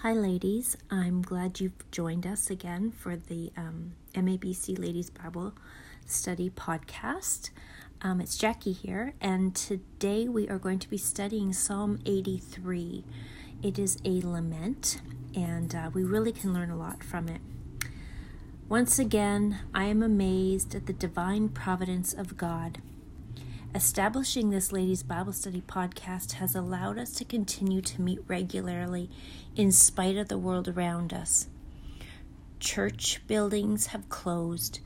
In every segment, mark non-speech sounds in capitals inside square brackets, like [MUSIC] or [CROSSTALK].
Hi, ladies. I'm glad you've joined us again for the um, MABC Ladies Bible Study podcast. Um, it's Jackie here, and today we are going to be studying Psalm 83. It is a lament, and uh, we really can learn a lot from it. Once again, I am amazed at the divine providence of God. Establishing this Ladies Bible Study podcast has allowed us to continue to meet regularly in spite of the world around us. Church buildings have closed.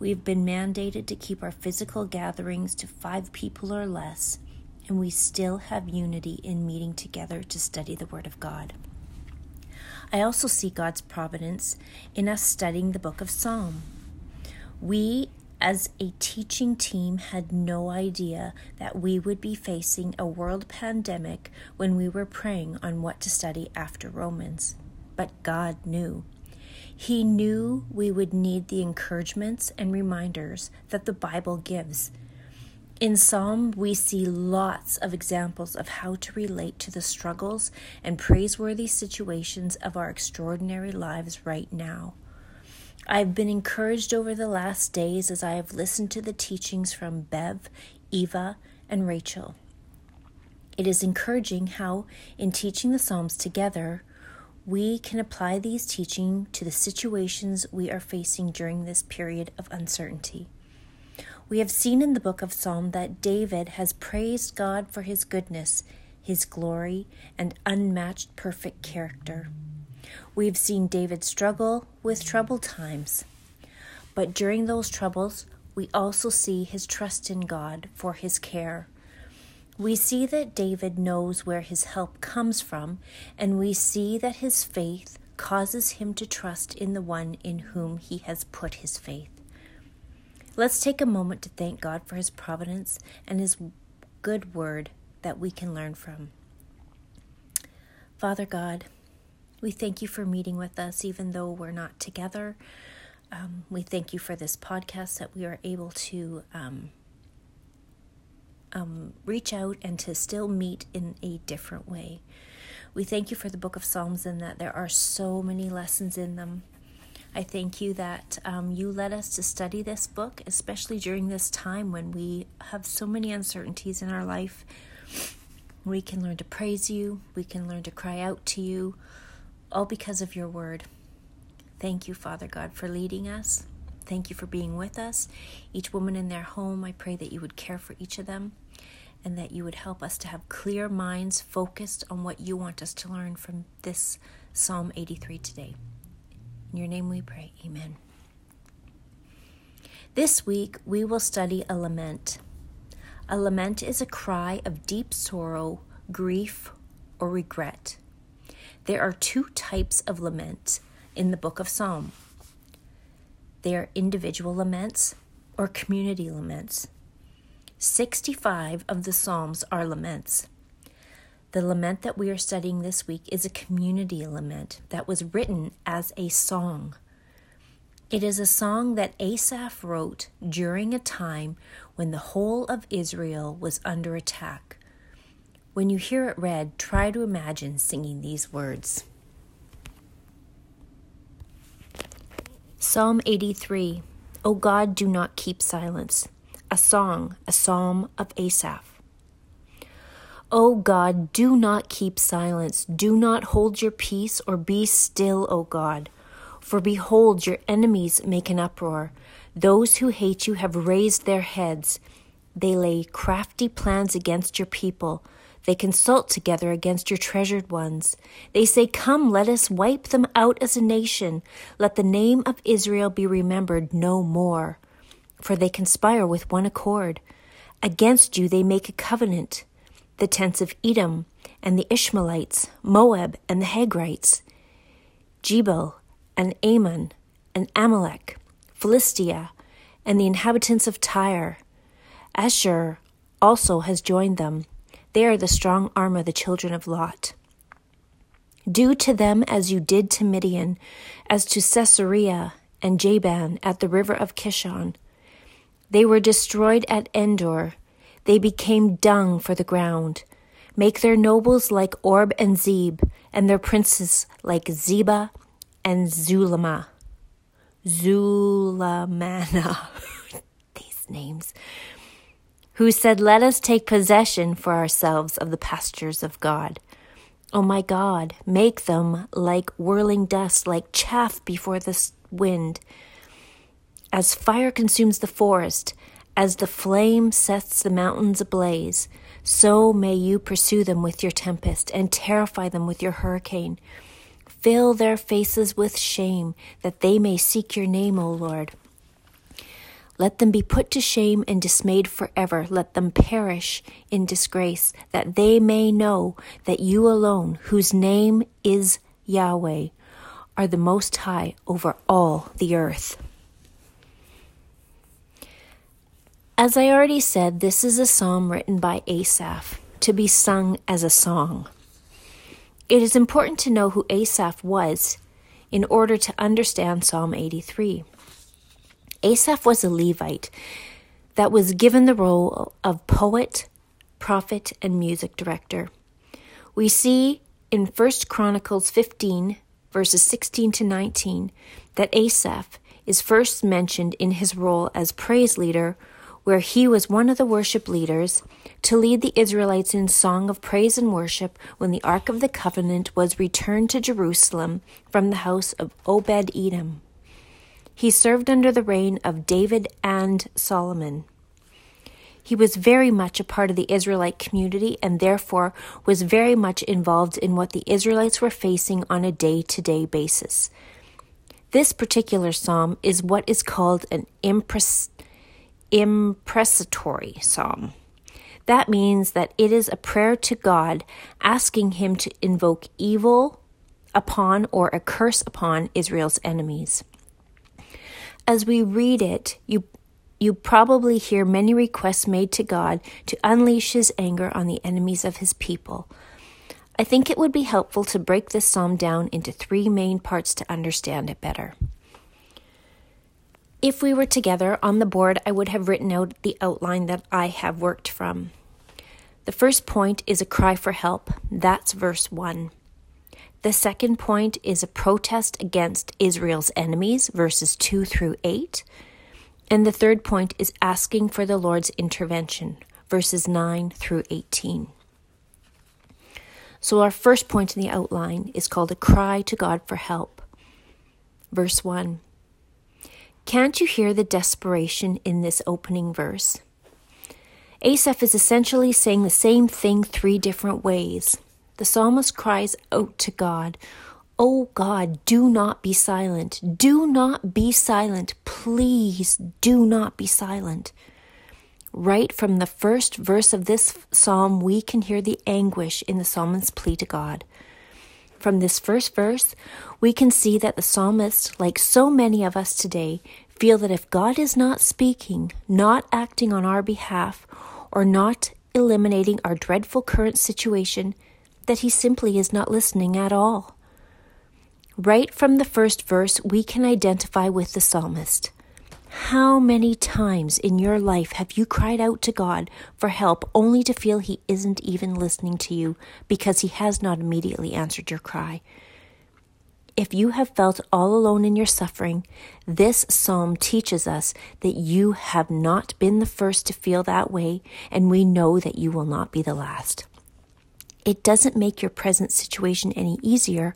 We've been mandated to keep our physical gatherings to five people or less, and we still have unity in meeting together to study the Word of God. I also see God's providence in us studying the book of Psalm. We as a teaching team, had no idea that we would be facing a world pandemic when we were praying on what to study after Romans. But God knew. He knew we would need the encouragements and reminders that the Bible gives. In Psalm, we see lots of examples of how to relate to the struggles and praiseworthy situations of our extraordinary lives right now. I've been encouraged over the last days as I have listened to the teachings from Bev, Eva, and Rachel. It is encouraging how, in teaching the Psalms together, we can apply these teaching to the situations we are facing during this period of uncertainty. We have seen in the book of Psalm that David has praised God for his goodness, his glory, and unmatched perfect character. We've seen David struggle with troubled times. But during those troubles, we also see his trust in God for his care. We see that David knows where his help comes from, and we see that his faith causes him to trust in the one in whom he has put his faith. Let's take a moment to thank God for his providence and his good word that we can learn from. Father God, we thank you for meeting with us, even though we're not together. Um, we thank you for this podcast that we are able to um, um, reach out and to still meet in a different way. We thank you for the book of Psalms and that there are so many lessons in them. I thank you that um, you led us to study this book, especially during this time when we have so many uncertainties in our life. We can learn to praise you, we can learn to cry out to you all because of your word. Thank you, Father God, for leading us. Thank you for being with us. Each woman in their home, I pray that you would care for each of them and that you would help us to have clear minds focused on what you want us to learn from this Psalm 83 today. In your name we pray. Amen. This week we will study a lament. A lament is a cry of deep sorrow, grief, or regret. There are two types of lament in the book of Psalm. They are individual laments or community laments. 65 of the Psalms are laments. The lament that we are studying this week is a community lament that was written as a song. It is a song that Asaph wrote during a time when the whole of Israel was under attack. When you hear it read, try to imagine singing these words. Psalm 83 O God, do not keep silence. A song, a psalm of Asaph. O God, do not keep silence. Do not hold your peace or be still, O God. For behold, your enemies make an uproar. Those who hate you have raised their heads. They lay crafty plans against your people. They consult together against your treasured ones. They say, Come, let us wipe them out as a nation. Let the name of Israel be remembered no more. For they conspire with one accord. Against you they make a covenant. The tents of Edom and the Ishmaelites, Moab and the Hagrites, Gebal, and Ammon and Amalek, Philistia and the inhabitants of Tyre. Ashur also has joined them they are the strong arm of the children of Lot. Do to them as you did to Midian, as to Sisera and Jabin at the river of Kishon. They were destroyed at Endor. They became dung for the ground. Make their nobles like Oreb and Zeb, and their princes like Zeba and Zulama. Zulamana. [LAUGHS] These names. Who said, Let us take possession for ourselves of the pastures of God. O oh my God, make them like whirling dust, like chaff before the wind. As fire consumes the forest, as the flame sets the mountains ablaze, so may you pursue them with your tempest and terrify them with your hurricane. Fill their faces with shame, that they may seek your name, O Lord. Let them be put to shame and dismayed forever. Let them perish in disgrace, that they may know that you alone, whose name is Yahweh, are the Most High over all the earth. As I already said, this is a psalm written by Asaph to be sung as a song. It is important to know who Asaph was in order to understand Psalm 83. Asaph was a Levite that was given the role of poet, prophet, and music director. We see in 1 Chronicles 15, verses 16 to 19, that Asaph is first mentioned in his role as praise leader where he was one of the worship leaders, to lead the Israelites in song of praise and worship when the Ark of the Covenant was returned to Jerusalem from the house of Obed Edom. He served under the reign of David and Solomon. He was very much a part of the Israelite community and therefore was very much involved in what the Israelites were facing on a day to day basis. This particular psalm is what is called an impress imprecatory psalm. That means that it is a prayer to God asking Him to invoke evil upon or a curse upon Israel's enemies. As we read it, you you probably hear many requests made to God to unleash his anger on the enemies of his people. I think it would be helpful to break this psalm down into three main parts to understand it better. If we were together on the board, I would have written out the outline that I have worked from. The first point is a cry for help. That's verse 1. The second point is a protest against Israel's enemies, verses 2 through 8. And the third point is asking for the Lord's intervention, verses 9 through 18. So, our first point in the outline is called a cry to God for help. Verse 1 can't you hear the desperation in this opening verse? Asaph is essentially saying the same thing three different ways. The psalmist cries out to God, Oh God, do not be silent. Do not be silent. Please do not be silent. Right from the first verse of this psalm, we can hear the anguish in the psalmist's plea to God. From this first verse, we can see that the psalmist, like so many of us today, feel that if God is not speaking, not acting on our behalf, or not eliminating our dreadful current situation, that he simply is not listening at all. Right from the first verse, we can identify with the psalmist. How many times in your life have you cried out to God for help only to feel He isn't even listening to you because He has not immediately answered your cry? If you have felt all alone in your suffering, this psalm teaches us that you have not been the first to feel that way, and we know that you will not be the last. It doesn't make your present situation any easier,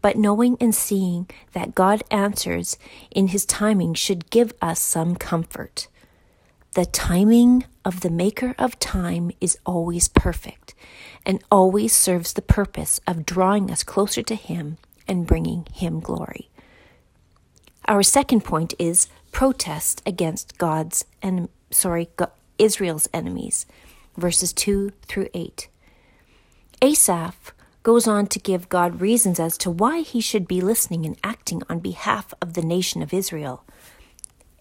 but knowing and seeing that God answers in His timing should give us some comfort. The timing of the Maker of time is always perfect and always serves the purpose of drawing us closer to Him and bringing Him glory. Our second point is protest against God's and sorry Israel's enemies, verses two through eight. Asaph goes on to give God reasons as to why he should be listening and acting on behalf of the nation of Israel.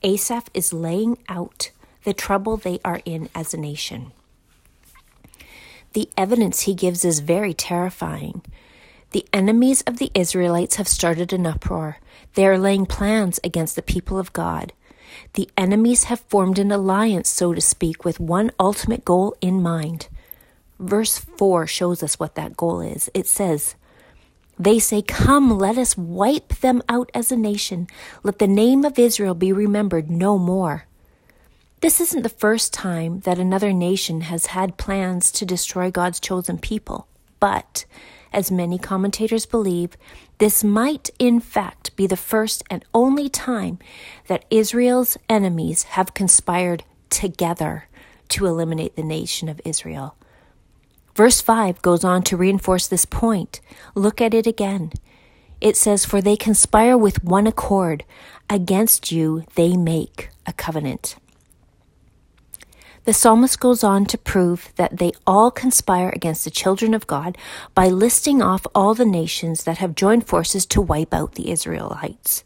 Asaph is laying out the trouble they are in as a nation. The evidence he gives is very terrifying. The enemies of the Israelites have started an uproar. They are laying plans against the people of God. The enemies have formed an alliance, so to speak, with one ultimate goal in mind Verse 4 shows us what that goal is. It says, They say, Come, let us wipe them out as a nation. Let the name of Israel be remembered no more. This isn't the first time that another nation has had plans to destroy God's chosen people, but, as many commentators believe, this might in fact be the first and only time that Israel's enemies have conspired together to eliminate the nation of Israel. Verse 5 goes on to reinforce this point. Look at it again. It says, For they conspire with one accord. Against you they make a covenant. The psalmist goes on to prove that they all conspire against the children of God by listing off all the nations that have joined forces to wipe out the Israelites.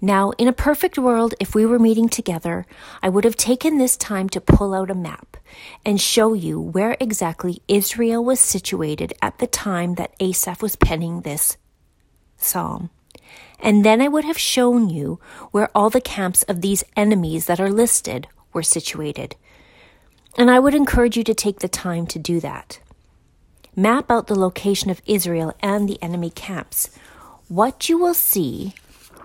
Now, in a perfect world, if we were meeting together, I would have taken this time to pull out a map and show you where exactly Israel was situated at the time that Asaph was penning this psalm. And then I would have shown you where all the camps of these enemies that are listed were situated. And I would encourage you to take the time to do that. Map out the location of Israel and the enemy camps. What you will see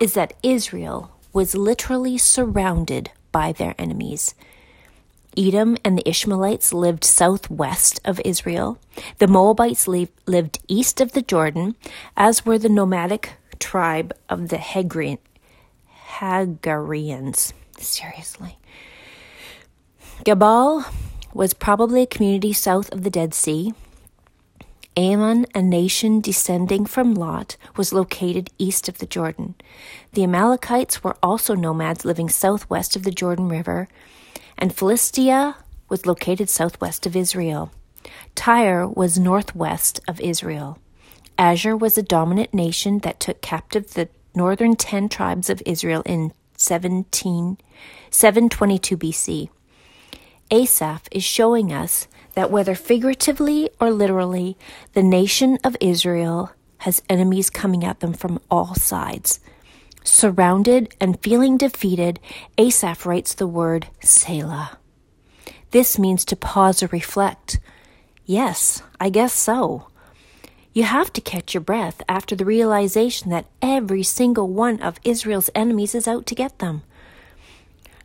is that Israel was literally surrounded by their enemies. Edom and the Ishmaelites lived southwest of Israel. The Moabites lived east of the Jordan, as were the nomadic tribe of the Hagarians. Seriously. Gebal was probably a community south of the Dead Sea. Ammon, a nation descending from Lot, was located east of the Jordan. The Amalekites were also nomads living southwest of the Jordan River, and Philistia was located southwest of Israel. Tyre was northwest of Israel. Ashur was a dominant nation that took captive the northern ten tribes of Israel in 17, 722 BC. Asaph is showing us that whether figuratively or literally, the nation of Israel has enemies coming at them from all sides. Surrounded and feeling defeated, Asaph writes the word Selah. This means to pause or reflect. Yes, I guess so. You have to catch your breath after the realization that every single one of Israel's enemies is out to get them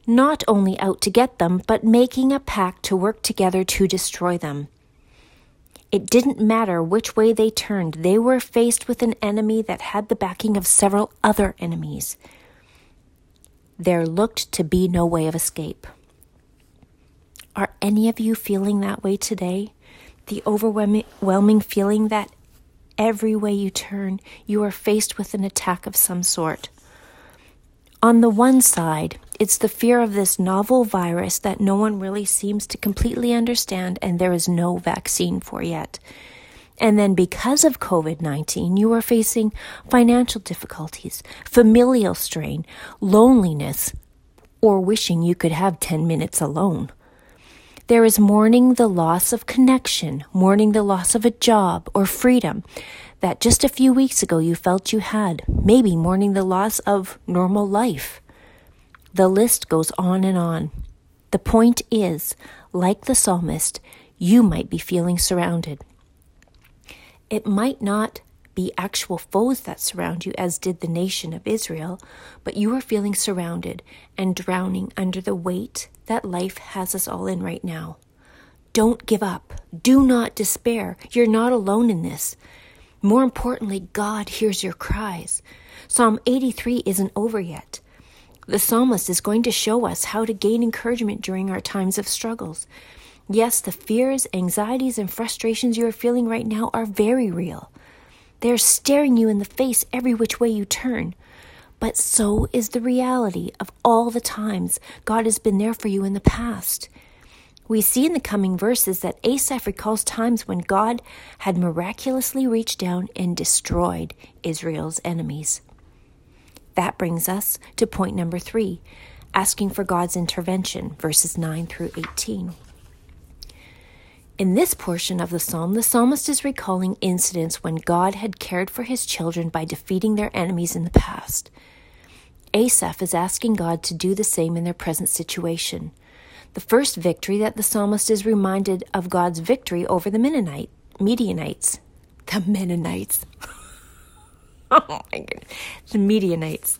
not only out to get them, but making a pact to work together to destroy them. It didn't matter which way they turned, they were faced with an enemy that had the backing of several other enemies. There looked to be no way of escape. Are any of you feeling that way today? The overwhelming feeling that every way you turn, you are faced with an attack of some sort. On the one side, it's the fear of this novel virus that no one really seems to completely understand and there is no vaccine for yet. And then because of COVID 19, you are facing financial difficulties, familial strain, loneliness, or wishing you could have 10 minutes alone. There is mourning the loss of connection, mourning the loss of a job or freedom that just a few weeks ago you felt you had, maybe mourning the loss of normal life. The list goes on and on. The point is, like the psalmist, you might be feeling surrounded. It might not be actual foes that surround you, as did the nation of Israel, but you are feeling surrounded and drowning under the weight that life has us all in right now. Don't give up. Do not despair. You're not alone in this. More importantly, God hears your cries. Psalm 83 isn't over yet. The psalmist is going to show us how to gain encouragement during our times of struggles. Yes, the fears, anxieties, and frustrations you are feeling right now are very real. They are staring you in the face every which way you turn. But so is the reality of all the times God has been there for you in the past. We see in the coming verses that Asaph recalls times when God had miraculously reached down and destroyed Israel's enemies. That brings us to point number three asking for God's intervention, verses 9 through 18. In this portion of the psalm, the psalmist is recalling incidents when God had cared for his children by defeating their enemies in the past. Asaph is asking God to do the same in their present situation. the first victory that the psalmist is reminded of God's victory over the Mennonite, Midianites. The Mennonites. [LAUGHS] [LAUGHS] oh my goodness. The Midianites.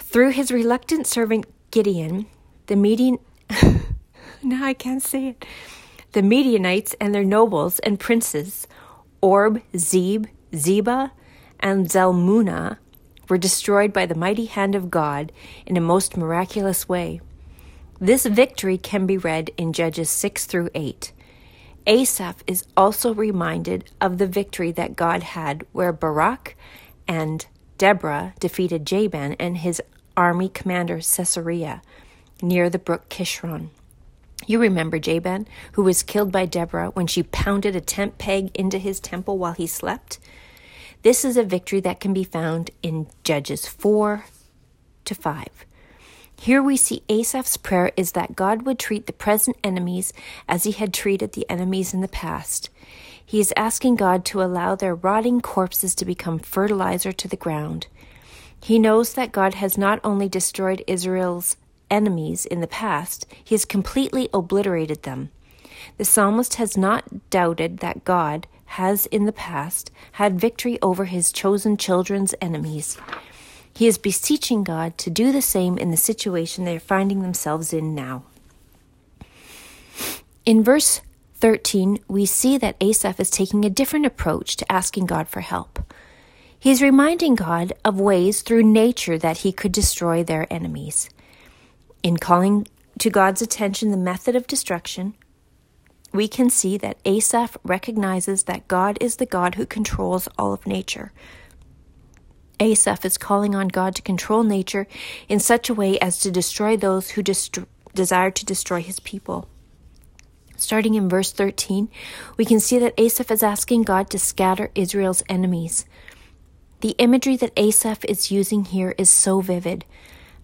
Through his reluctant servant Gideon, the Median [LAUGHS] now I can't say it. The Midianites and their nobles and princes, Oreb, Zeb, Zeba, and Zalmunna, were destroyed by the mighty hand of God in a most miraculous way. This victory can be read in Judges 6 through 8. Asaph is also reminded of the victory that God had where Barak and Deborah defeated Jabin and his army commander Sisera near the brook Kishron. You remember Jabin, who was killed by Deborah when she pounded a tent peg into his temple while he slept? This is a victory that can be found in Judges 4 to 5. Here we see Asaph's prayer is that God would treat the present enemies as he had treated the enemies in the past. He is asking God to allow their rotting corpses to become fertilizer to the ground. He knows that God has not only destroyed Israel's enemies in the past, he has completely obliterated them. The psalmist has not doubted that God has in the past had victory over his chosen children's enemies. He is beseeching God to do the same in the situation they are finding themselves in now. In verse 13, we see that Asaph is taking a different approach to asking God for help. He is reminding God of ways through nature that he could destroy their enemies. In calling to God's attention the method of destruction, we can see that Asaph recognizes that God is the God who controls all of nature. Asaph is calling on God to control nature in such a way as to destroy those who dest- desire to destroy his people. Starting in verse 13, we can see that Asaph is asking God to scatter Israel's enemies. The imagery that Asaph is using here is so vivid.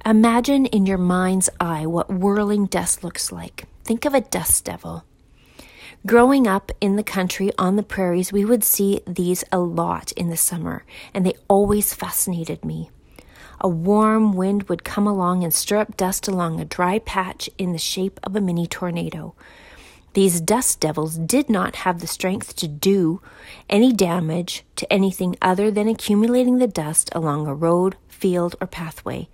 Imagine in your mind's eye what whirling dust looks like. Think of a dust devil. Growing up in the country on the prairies, we would see these a lot in the summer, and they always fascinated me. A warm wind would come along and stir up dust along a dry patch in the shape of a mini tornado. These dust devils did not have the strength to do any damage to anything other than accumulating the dust along a road, field, or pathway.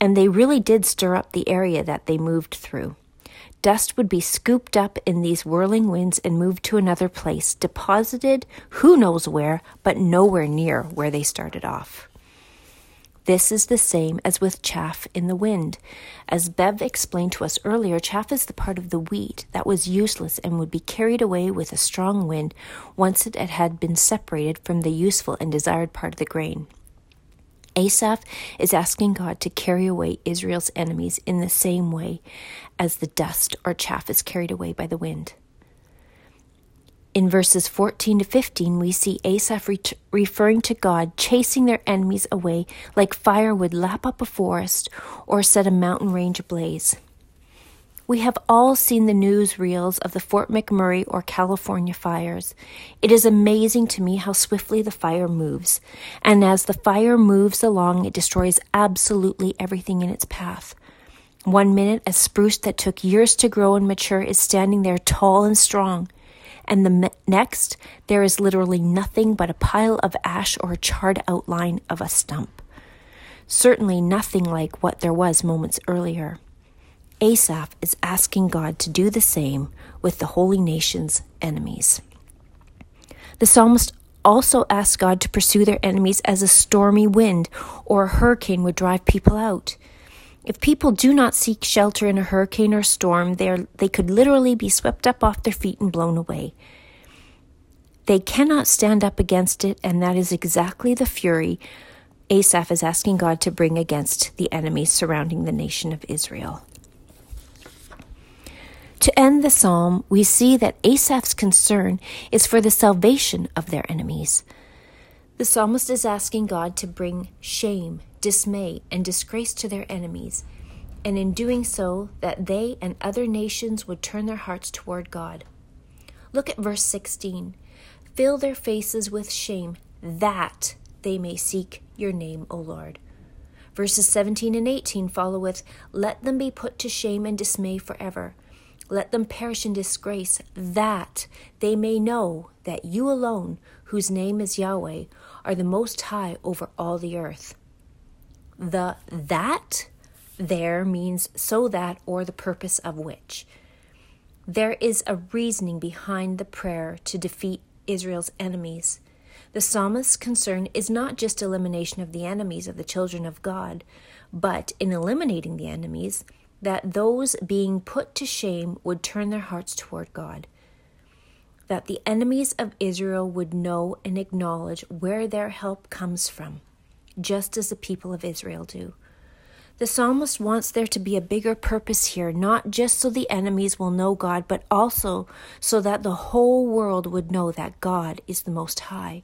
And they really did stir up the area that they moved through. Dust would be scooped up in these whirling winds and moved to another place, deposited who knows where, but nowhere near where they started off. This is the same as with chaff in the wind. As Bev explained to us earlier, chaff is the part of the wheat that was useless and would be carried away with a strong wind once it had been separated from the useful and desired part of the grain. Asaph is asking God to carry away Israel's enemies in the same way as the dust or chaff is carried away by the wind. In verses 14 to 15, we see Asaph re- referring to God chasing their enemies away like fire would lap up a forest or set a mountain range ablaze. We have all seen the news reels of the Fort McMurray or California fires. It is amazing to me how swiftly the fire moves, and as the fire moves along, it destroys absolutely everything in its path. One minute, a spruce that took years to grow and mature is standing there tall and strong, and the next, there is literally nothing but a pile of ash or a charred outline of a stump. Certainly nothing like what there was moments earlier. Asaph is asking God to do the same with the holy nation's enemies. The psalmist also asks God to pursue their enemies as a stormy wind or a hurricane would drive people out. If people do not seek shelter in a hurricane or storm, they they could literally be swept up off their feet and blown away. They cannot stand up against it, and that is exactly the fury Asaph is asking God to bring against the enemies surrounding the nation of Israel. To end the psalm, we see that Asaph's concern is for the salvation of their enemies. The psalmist is asking God to bring shame, dismay, and disgrace to their enemies, and in doing so, that they and other nations would turn their hearts toward God. Look at verse 16. Fill their faces with shame, that they may seek your name, O Lord. Verses 17 and 18 follow with, Let them be put to shame and dismay forever. Let them perish in disgrace, that they may know that you alone, whose name is Yahweh, are the most high over all the earth. The that there means so that or the purpose of which. There is a reasoning behind the prayer to defeat Israel's enemies. The psalmist's concern is not just elimination of the enemies of the children of God, but in eliminating the enemies, that those being put to shame would turn their hearts toward God. That the enemies of Israel would know and acknowledge where their help comes from, just as the people of Israel do. The psalmist wants there to be a bigger purpose here, not just so the enemies will know God, but also so that the whole world would know that God is the Most High.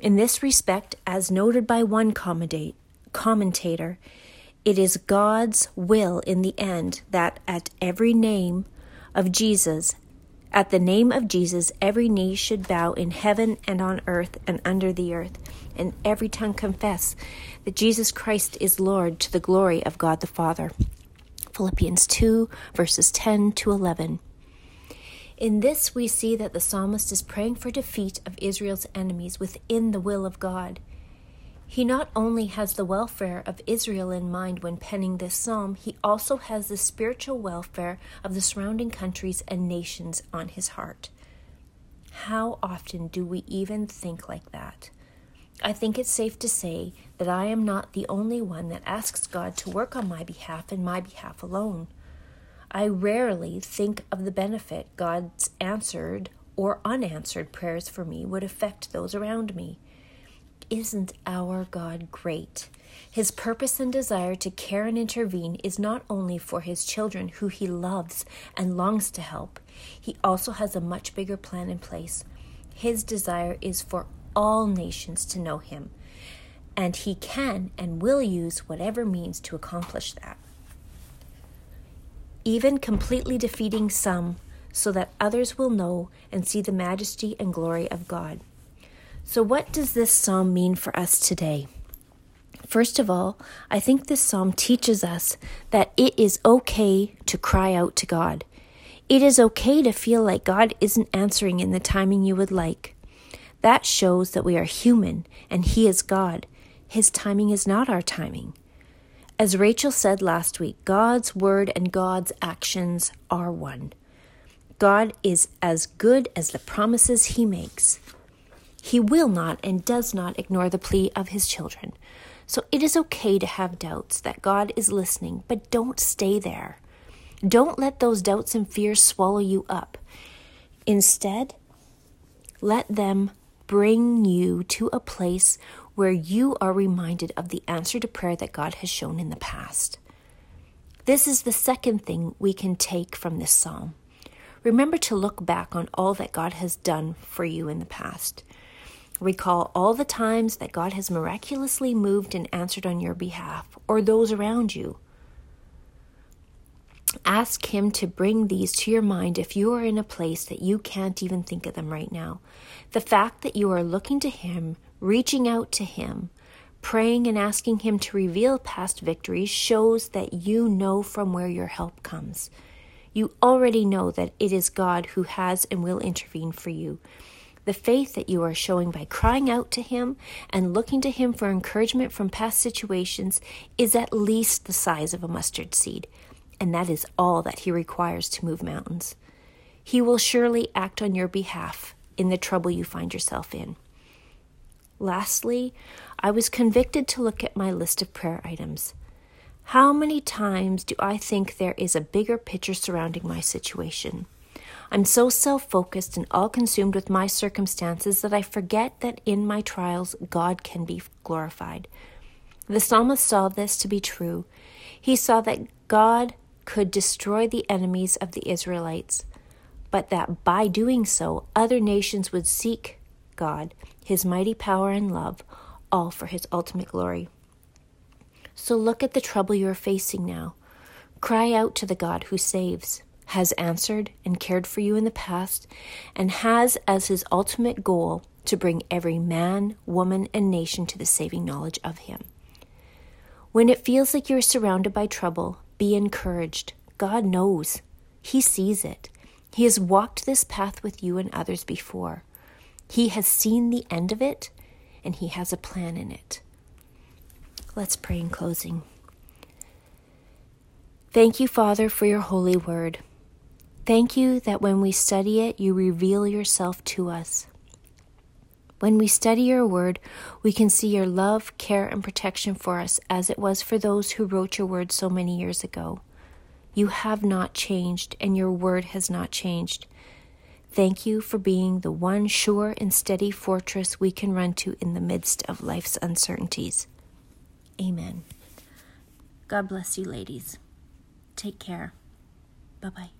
In this respect, as noted by one commentator, it is God's will in the end that at every name of Jesus, at the name of Jesus, every knee should bow in heaven and on earth and under the earth, and every tongue confess that Jesus Christ is Lord to the glory of God the Father. Philippians 2, verses 10 to 11. In this, we see that the psalmist is praying for defeat of Israel's enemies within the will of God. He not only has the welfare of Israel in mind when penning this psalm, he also has the spiritual welfare of the surrounding countries and nations on his heart. How often do we even think like that? I think it's safe to say that I am not the only one that asks God to work on my behalf and my behalf alone. I rarely think of the benefit God's answered or unanswered prayers for me would affect those around me. Isn't our God great? His purpose and desire to care and intervene is not only for his children who he loves and longs to help, he also has a much bigger plan in place. His desire is for all nations to know him, and he can and will use whatever means to accomplish that. Even completely defeating some so that others will know and see the majesty and glory of God. So, what does this psalm mean for us today? First of all, I think this psalm teaches us that it is okay to cry out to God. It is okay to feel like God isn't answering in the timing you would like. That shows that we are human and He is God. His timing is not our timing. As Rachel said last week, God's word and God's actions are one. God is as good as the promises He makes. He will not and does not ignore the plea of his children. So it is okay to have doubts that God is listening, but don't stay there. Don't let those doubts and fears swallow you up. Instead, let them bring you to a place where you are reminded of the answer to prayer that God has shown in the past. This is the second thing we can take from this psalm. Remember to look back on all that God has done for you in the past. Recall all the times that God has miraculously moved and answered on your behalf or those around you. Ask Him to bring these to your mind if you are in a place that you can't even think of them right now. The fact that you are looking to Him, reaching out to Him, praying and asking Him to reveal past victories shows that you know from where your help comes. You already know that it is God who has and will intervene for you. The faith that you are showing by crying out to Him and looking to Him for encouragement from past situations is at least the size of a mustard seed, and that is all that He requires to move mountains. He will surely act on your behalf in the trouble you find yourself in. Lastly, I was convicted to look at my list of prayer items. How many times do I think there is a bigger picture surrounding my situation? I'm so self focused and all consumed with my circumstances that I forget that in my trials God can be glorified. The psalmist saw this to be true. He saw that God could destroy the enemies of the Israelites, but that by doing so, other nations would seek God, his mighty power and love, all for his ultimate glory. So look at the trouble you are facing now. Cry out to the God who saves has answered and cared for you in the past, and has as his ultimate goal to bring every man, woman, and nation to the saving knowledge of him. When it feels like you're surrounded by trouble, be encouraged. God knows, He sees it. He has walked this path with you and others before. He has seen the end of it, and He has a plan in it. Let's pray in closing. Thank you, Father, for your holy word. Thank you that when we study it, you reveal yourself to us. When we study your word, we can see your love, care, and protection for us as it was for those who wrote your word so many years ago. You have not changed, and your word has not changed. Thank you for being the one sure and steady fortress we can run to in the midst of life's uncertainties. Amen. God bless you, ladies. Take care. Bye bye.